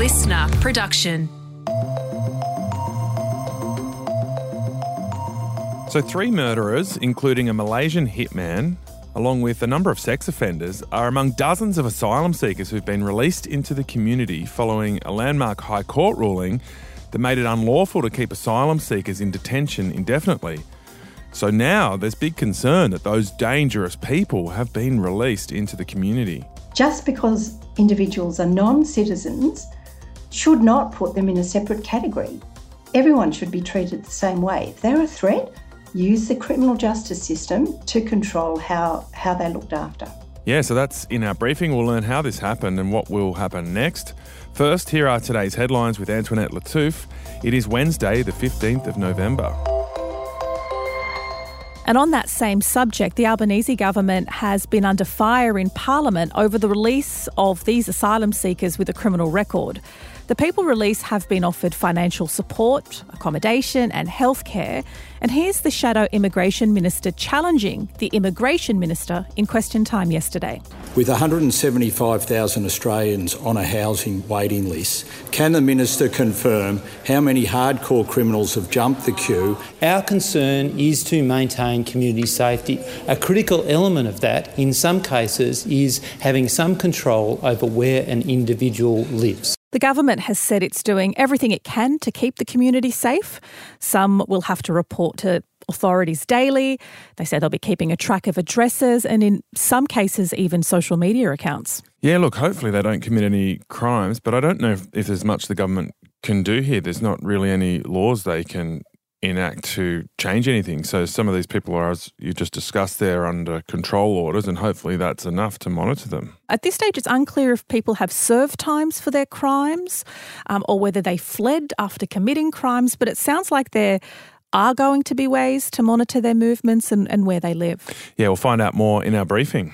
listener production. So, three murderers, including a Malaysian hitman, along with a number of sex offenders, are among dozens of asylum seekers who've been released into the community following a landmark High Court ruling that made it unlawful to keep asylum seekers in detention indefinitely. So now there's big concern that those dangerous people have been released into the community. Just because individuals are non citizens should not put them in a separate category. Everyone should be treated the same way. If they're a threat, use the criminal justice system to control how, how they're looked after. Yeah, so that's in our briefing. We'll learn how this happened and what will happen next. First, here are today's headlines with Antoinette Lattouf. It is Wednesday, the 15th of November. And on that same subject, the Albanese government has been under fire in Parliament over the release of these asylum seekers with a criminal record. The people released have been offered financial support, accommodation, and healthcare. And here's the Shadow Immigration Minister challenging the Immigration Minister in question time yesterday. With 175,000 Australians on a housing waiting list, can the Minister confirm how many hardcore criminals have jumped the queue? Our concern is to maintain community safety. A critical element of that, in some cases, is having some control over where an individual lives. The government has said it's doing everything it can to keep the community safe. Some will have to report to authorities daily. They say they'll be keeping a track of addresses and, in some cases, even social media accounts. Yeah, look, hopefully they don't commit any crimes, but I don't know if, if there's much the government can do here. There's not really any laws they can enact to change anything. So some of these people are, as you just discussed, they're under control orders, and hopefully that's enough to monitor them. At this stage, it's unclear if people have served times for their crimes um, or whether they fled after committing crimes, but it sounds like there are going to be ways to monitor their movements and, and where they live. Yeah, we'll find out more in our briefing.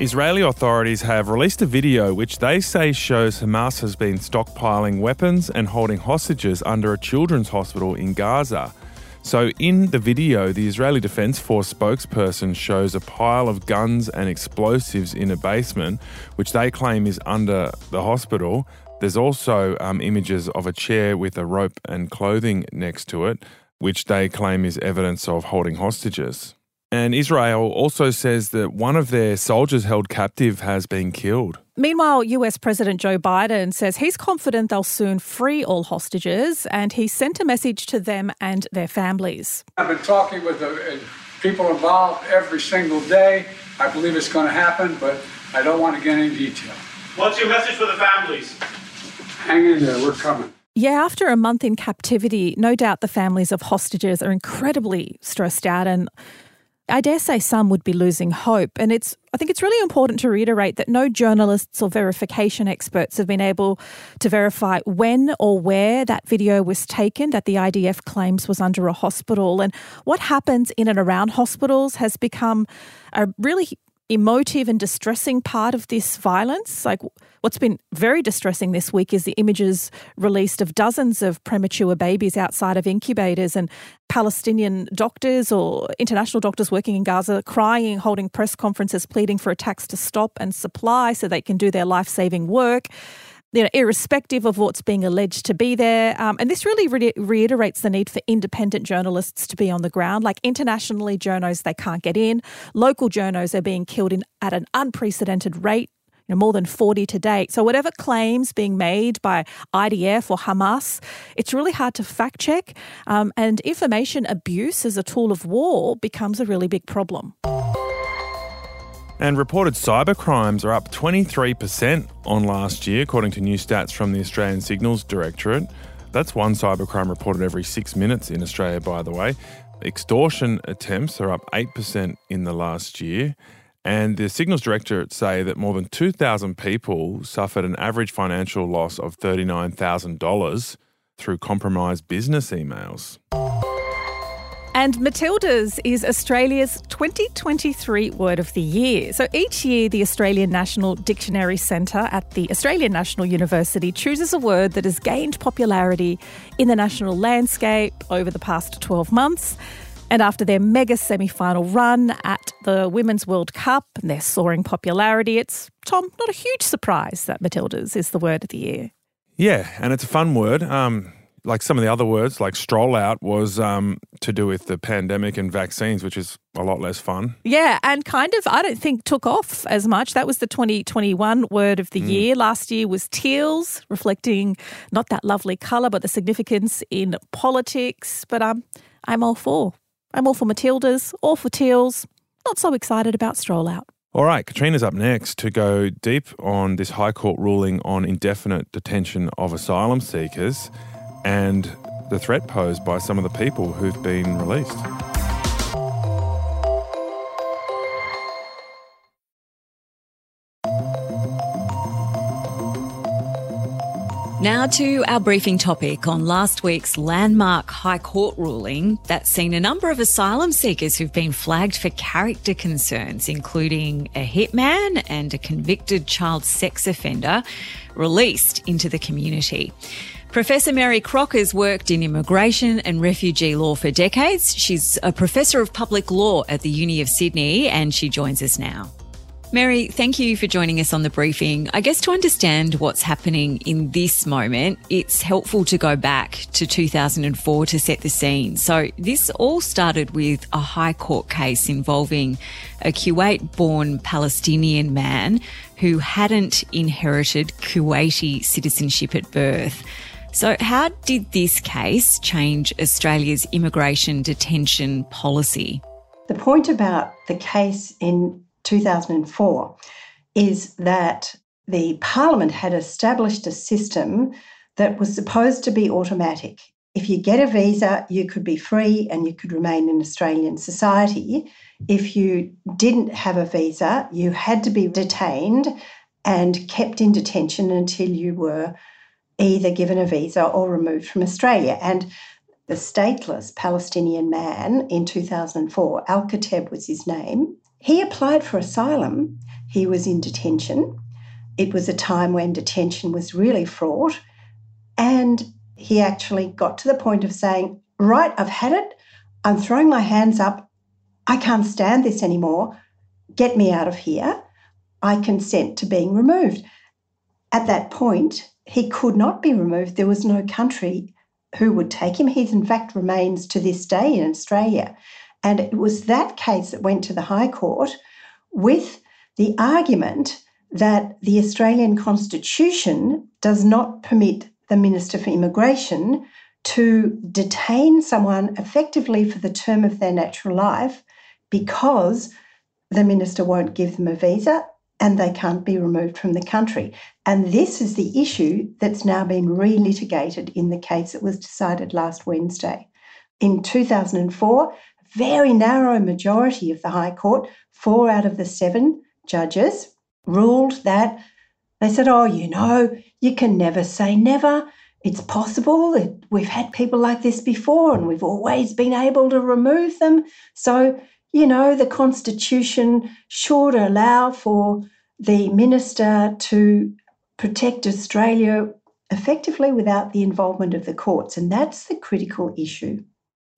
Israeli authorities have released a video which they say shows Hamas has been stockpiling weapons and holding hostages under a children's hospital in Gaza. So, in the video, the Israeli Defense Force spokesperson shows a pile of guns and explosives in a basement, which they claim is under the hospital. There's also um, images of a chair with a rope and clothing next to it, which they claim is evidence of holding hostages. And Israel also says that one of their soldiers held captive has been killed. Meanwhile, US President Joe Biden says he's confident they'll soon free all hostages and he sent a message to them and their families. I've been talking with the uh, people involved every single day. I believe it's going to happen, but I don't want to get any detail. What's your message for the families? Hang in there, we're coming. Yeah, after a month in captivity, no doubt the families of hostages are incredibly stressed out and I dare say some would be losing hope. And it's I think it's really important to reiterate that no journalists or verification experts have been able to verify when or where that video was taken that the IDF claims was under a hospital. And what happens in and around hospitals has become a really emotive and distressing part of this violence. Like what's been very distressing this week is the images released of dozens of premature babies outside of incubators and Palestinian doctors or international doctors working in Gaza crying, holding press conferences, pleading for attacks to stop and supply so they can do their life saving work you know, irrespective of what's being alleged to be there. Um, and this really re- reiterates the need for independent journalists to be on the ground. Like internationally, journos, they can't get in. Local journos are being killed in, at an unprecedented rate. You know, more than 40 to date. So, whatever claims being made by IDF or Hamas, it's really hard to fact check. Um, and information abuse as a tool of war becomes a really big problem. And reported cyber crimes are up 23% on last year, according to new stats from the Australian Signals Directorate. That's one cyber crime reported every six minutes in Australia, by the way. Extortion attempts are up 8% in the last year. And the Signals Directorate say that more than 2,000 people suffered an average financial loss of $39,000 through compromised business emails. And Matildas is Australia's 2023 Word of the Year. So each year, the Australian National Dictionary Centre at the Australian National University chooses a word that has gained popularity in the national landscape over the past 12 months. And after their mega semi final run at the Women's World Cup and their soaring popularity, it's, Tom, not a huge surprise that Matildas is the word of the year. Yeah, and it's a fun word. Um, like some of the other words, like strollout, was um, to do with the pandemic and vaccines, which is a lot less fun. Yeah, and kind of, I don't think took off as much. That was the 2021 word of the mm. year. Last year was teals, reflecting not that lovely colour, but the significance in politics. But um, I'm all for. I'm all for Matildas, all for teals. Not so excited about strollout. All right, Katrina's up next to go deep on this High Court ruling on indefinite detention of asylum seekers and the threat posed by some of the people who've been released. Now to our briefing topic on last week's landmark High Court ruling that's seen a number of asylum seekers who've been flagged for character concerns, including a hitman and a convicted child sex offender, released into the community. Professor Mary Crock's worked in immigration and refugee law for decades. She's a professor of public law at the Uni of Sydney and she joins us now. Mary, thank you for joining us on the briefing. I guess to understand what's happening in this moment, it's helpful to go back to 2004 to set the scene. So, this all started with a High Court case involving a Kuwait born Palestinian man who hadn't inherited Kuwaiti citizenship at birth. So, how did this case change Australia's immigration detention policy? The point about the case in 2004 is that the Parliament had established a system that was supposed to be automatic. If you get a visa, you could be free and you could remain in Australian society. If you didn't have a visa, you had to be detained and kept in detention until you were either given a visa or removed from Australia. And the stateless Palestinian man in 2004, Al Kateb was his name, he applied for asylum. He was in detention. It was a time when detention was really fraught. And he actually got to the point of saying, Right, I've had it. I'm throwing my hands up. I can't stand this anymore. Get me out of here. I consent to being removed. At that point, he could not be removed. There was no country who would take him. He, in fact, remains to this day in Australia. And it was that case that went to the High Court with the argument that the Australian Constitution does not permit the Minister for Immigration to detain someone effectively for the term of their natural life because the minister won't give them a visa and they can't be removed from the country. And this is the issue that's now been relitigated in the case that was decided last Wednesday. In 2004, a very narrow majority of the High Court, four out of the seven judges, ruled that they said, oh, you know, you can never say never. It's possible. We've had people like this before and we've always been able to remove them. So, you know, the Constitution should allow for the minister to protect Australia effectively without the involvement of the courts. And that's the critical issue.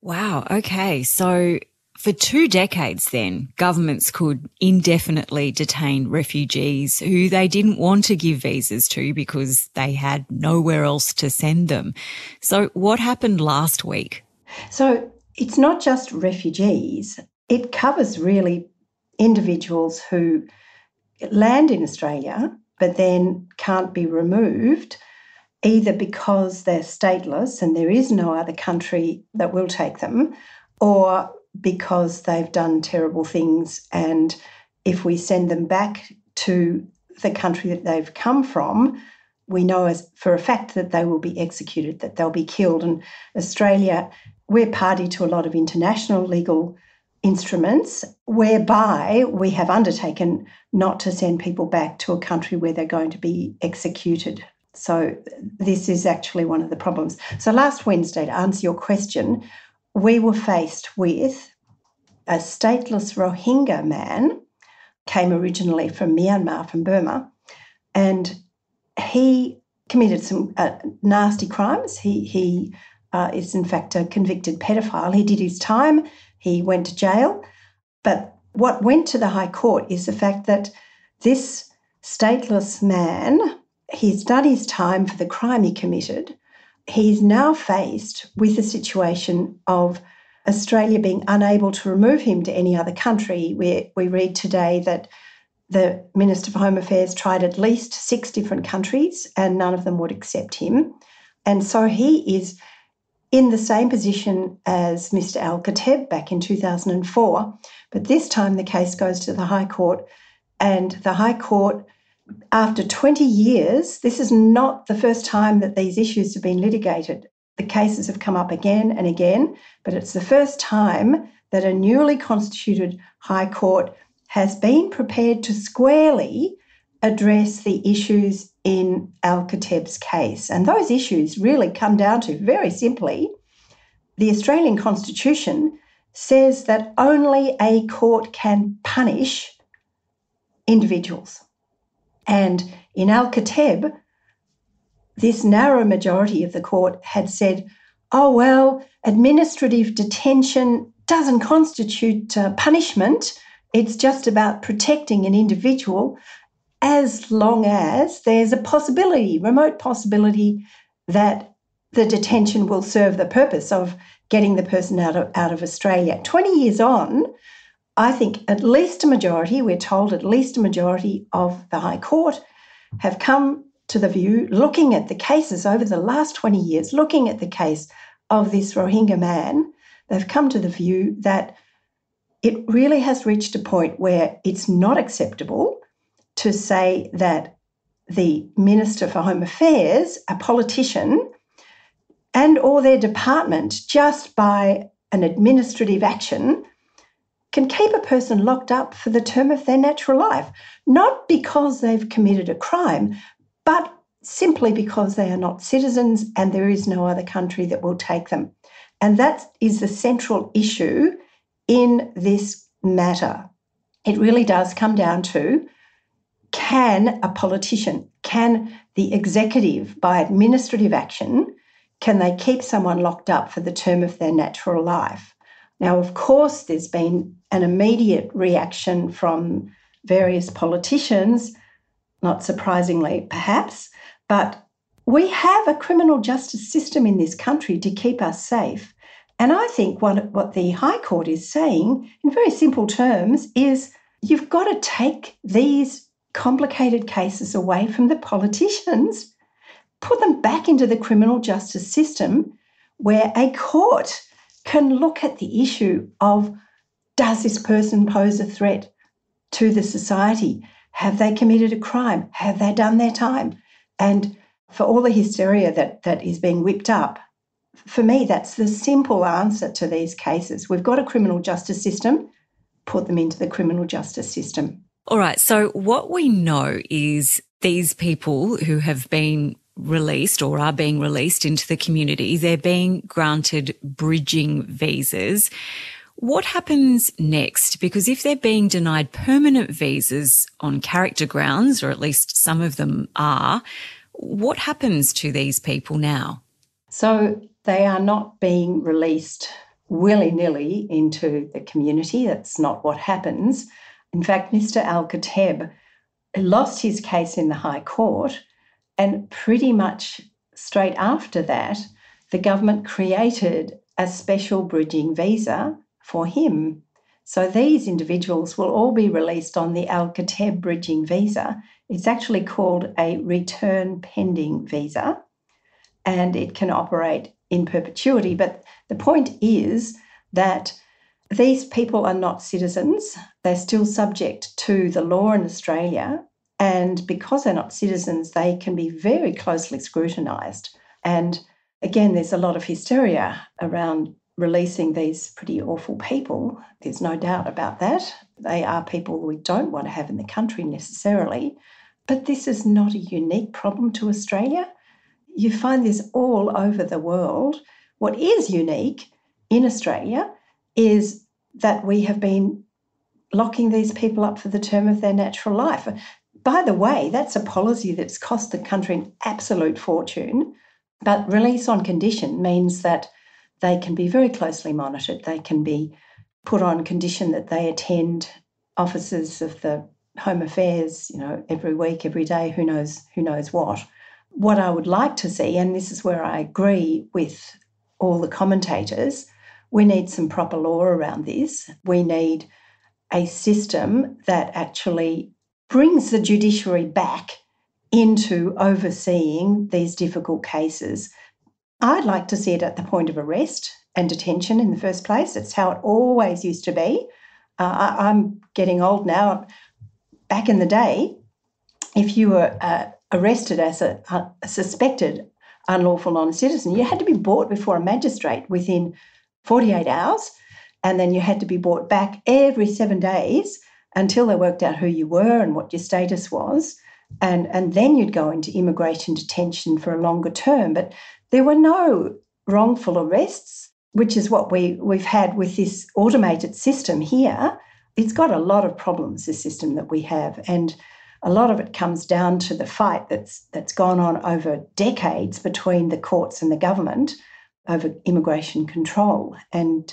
Wow. Okay. So for two decades, then, governments could indefinitely detain refugees who they didn't want to give visas to because they had nowhere else to send them. So, what happened last week? So, it's not just refugees, it covers really individuals who land in Australia but then can't be removed either because they're stateless and there is no other country that will take them, or because they've done terrible things. And if we send them back to the country that they've come from, we know as for a fact that they will be executed, that they'll be killed. And Australia, we're party to a lot of international legal instruments whereby we have undertaken not to send people back to a country where they're going to be executed. So, this is actually one of the problems. So, last Wednesday, to answer your question, we were faced with a stateless Rohingya man, came originally from Myanmar, from Burma, and he committed some uh, nasty crimes. He, he uh, is, in fact, a convicted pedophile. He did his time. He went to jail. But what went to the High Court is the fact that this stateless man, he's done his time for the crime he committed. He's now faced with the situation of Australia being unable to remove him to any other country. We, we read today that the Minister for Home Affairs tried at least six different countries and none of them would accept him. And so he is in the same position as Mr. Al Kateb back in 2004. But this time the case goes to the High Court, and the High Court, after 20 years, this is not the first time that these issues have been litigated. The cases have come up again and again, but it's the first time that a newly constituted High Court has been prepared to squarely address the issues in Al Kateb's case. And those issues really come down to very simply the Australian Constitution says that only a court can punish individuals. And in Al Kateb, this narrow majority of the court had said, oh, well, administrative detention doesn't constitute uh, punishment. It's just about protecting an individual as long as there's a possibility, remote possibility, that the detention will serve the purpose of getting the person out of, out of Australia. 20 years on, I think at least a majority, we're told at least a majority of the High Court have come to the view, looking at the cases over the last 20 years, looking at the case of this Rohingya man, they've come to the view that it really has reached a point where it's not acceptable to say that the Minister for Home Affairs, a politician, and or their department, just by an administrative action, can keep a person locked up for the term of their natural life, not because they've committed a crime, but simply because they are not citizens and there is no other country that will take them. And that is the central issue in this matter. It really does come down to can a politician, can the executive, by administrative action, can they keep someone locked up for the term of their natural life? Now, of course, there's been an immediate reaction from various politicians, not surprisingly, perhaps, but we have a criminal justice system in this country to keep us safe. And I think what, what the High Court is saying, in very simple terms, is you've got to take these complicated cases away from the politicians, put them back into the criminal justice system where a court can look at the issue of does this person pose a threat to the society? Have they committed a crime? Have they done their time? And for all the hysteria that, that is being whipped up, for me, that's the simple answer to these cases. We've got a criminal justice system, put them into the criminal justice system. All right. So, what we know is these people who have been released or are being released into the community, they're being granted bridging visas. What happens next? Because if they're being denied permanent visas on character grounds, or at least some of them are, what happens to these people now? So they are not being released willy nilly into the community. That's not what happens. In fact, Mr. Al Kateb lost his case in the High Court, and pretty much straight after that, the government created a special bridging visa for him. So these individuals will all be released on the Al Kateb bridging visa. It's actually called a return pending visa, and it can operate in perpetuity. But the point is that these people are not citizens. They're still subject to the law in Australia. And because they're not citizens, they can be very closely scrutinised. And again, there's a lot of hysteria around releasing these pretty awful people. There's no doubt about that. They are people we don't want to have in the country necessarily. But this is not a unique problem to Australia. You find this all over the world. What is unique in Australia is that we have been locking these people up for the term of their natural life. By the way, that's a policy that's cost the country an absolute fortune. But release on condition means that they can be very closely monitored. They can be put on condition that they attend offices of the Home Affairs, you know, every week, every day, who knows who knows what. What I would like to see, and this is where I agree with all the commentators, we need some proper law around this. We need a system that actually brings the judiciary back into overseeing these difficult cases. I'd like to see it at the point of arrest and detention in the first place. It's how it always used to be. Uh, I, am getting old now. Back in the day, if you were uh, arrested as a, a suspected unlawful non citizen, you had to be brought before a magistrate within 48 hours, and then you had to be brought back every seven days until they worked out who you were and what your status was. And, and then you'd go into immigration detention for a longer term. But there were no wrongful arrests, which is what we, we've had with this automated system here. It's got a lot of problems, this system that we have. And a lot of it comes down to the fight that's that's gone on over decades between the courts and the government over immigration control. And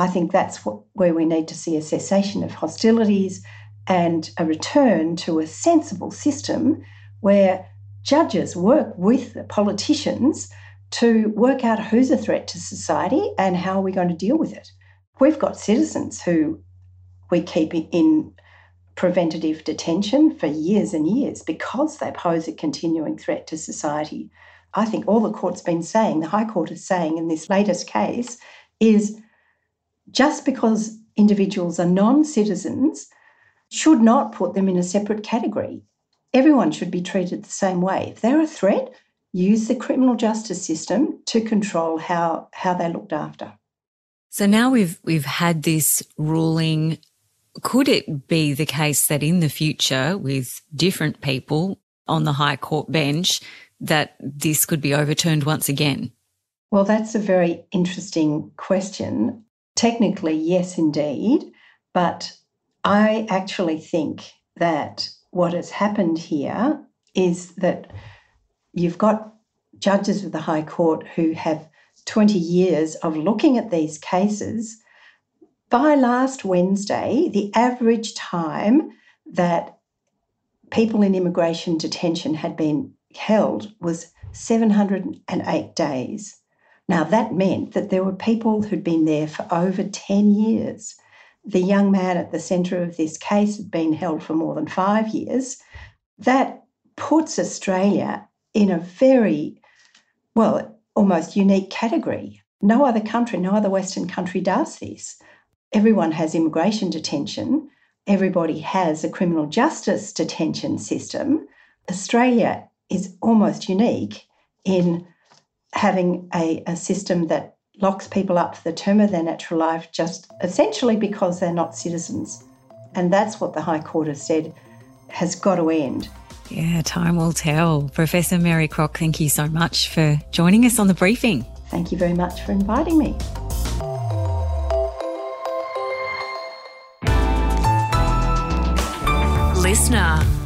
I think that's what, where we need to see a cessation of hostilities and a return to a sensible system where judges work with politicians to work out who's a threat to society and how are we going to deal with it. We've got citizens who we keep in preventative detention for years and years because they pose a continuing threat to society. I think all the court's been saying, the High Court is saying in this latest case, is just because individuals are non citizens should not put them in a separate category. Everyone should be treated the same way. If they're a threat, use the criminal justice system to control how, how they're looked after. So now we've we've had this ruling. Could it be the case that in the future, with different people on the High Court bench, that this could be overturned once again? Well, that's a very interesting question. Technically, yes, indeed. But I actually think that what has happened here is that you've got judges of the High Court who have 20 years of looking at these cases. By last Wednesday, the average time that people in immigration detention had been held was 708 days. Now, that meant that there were people who'd been there for over 10 years. The young man at the centre of this case had been held for more than five years. That puts Australia in a very, well, almost unique category. No other country, no other Western country does this. Everyone has immigration detention, everybody has a criminal justice detention system. Australia is almost unique in having a, a system that locks people up for the term of their natural life just essentially because they're not citizens. And that's what the High Court has said has got to end. Yeah, time will tell. Professor Mary Crock, thank you so much for joining us on the briefing. Thank you very much for inviting me. Listener.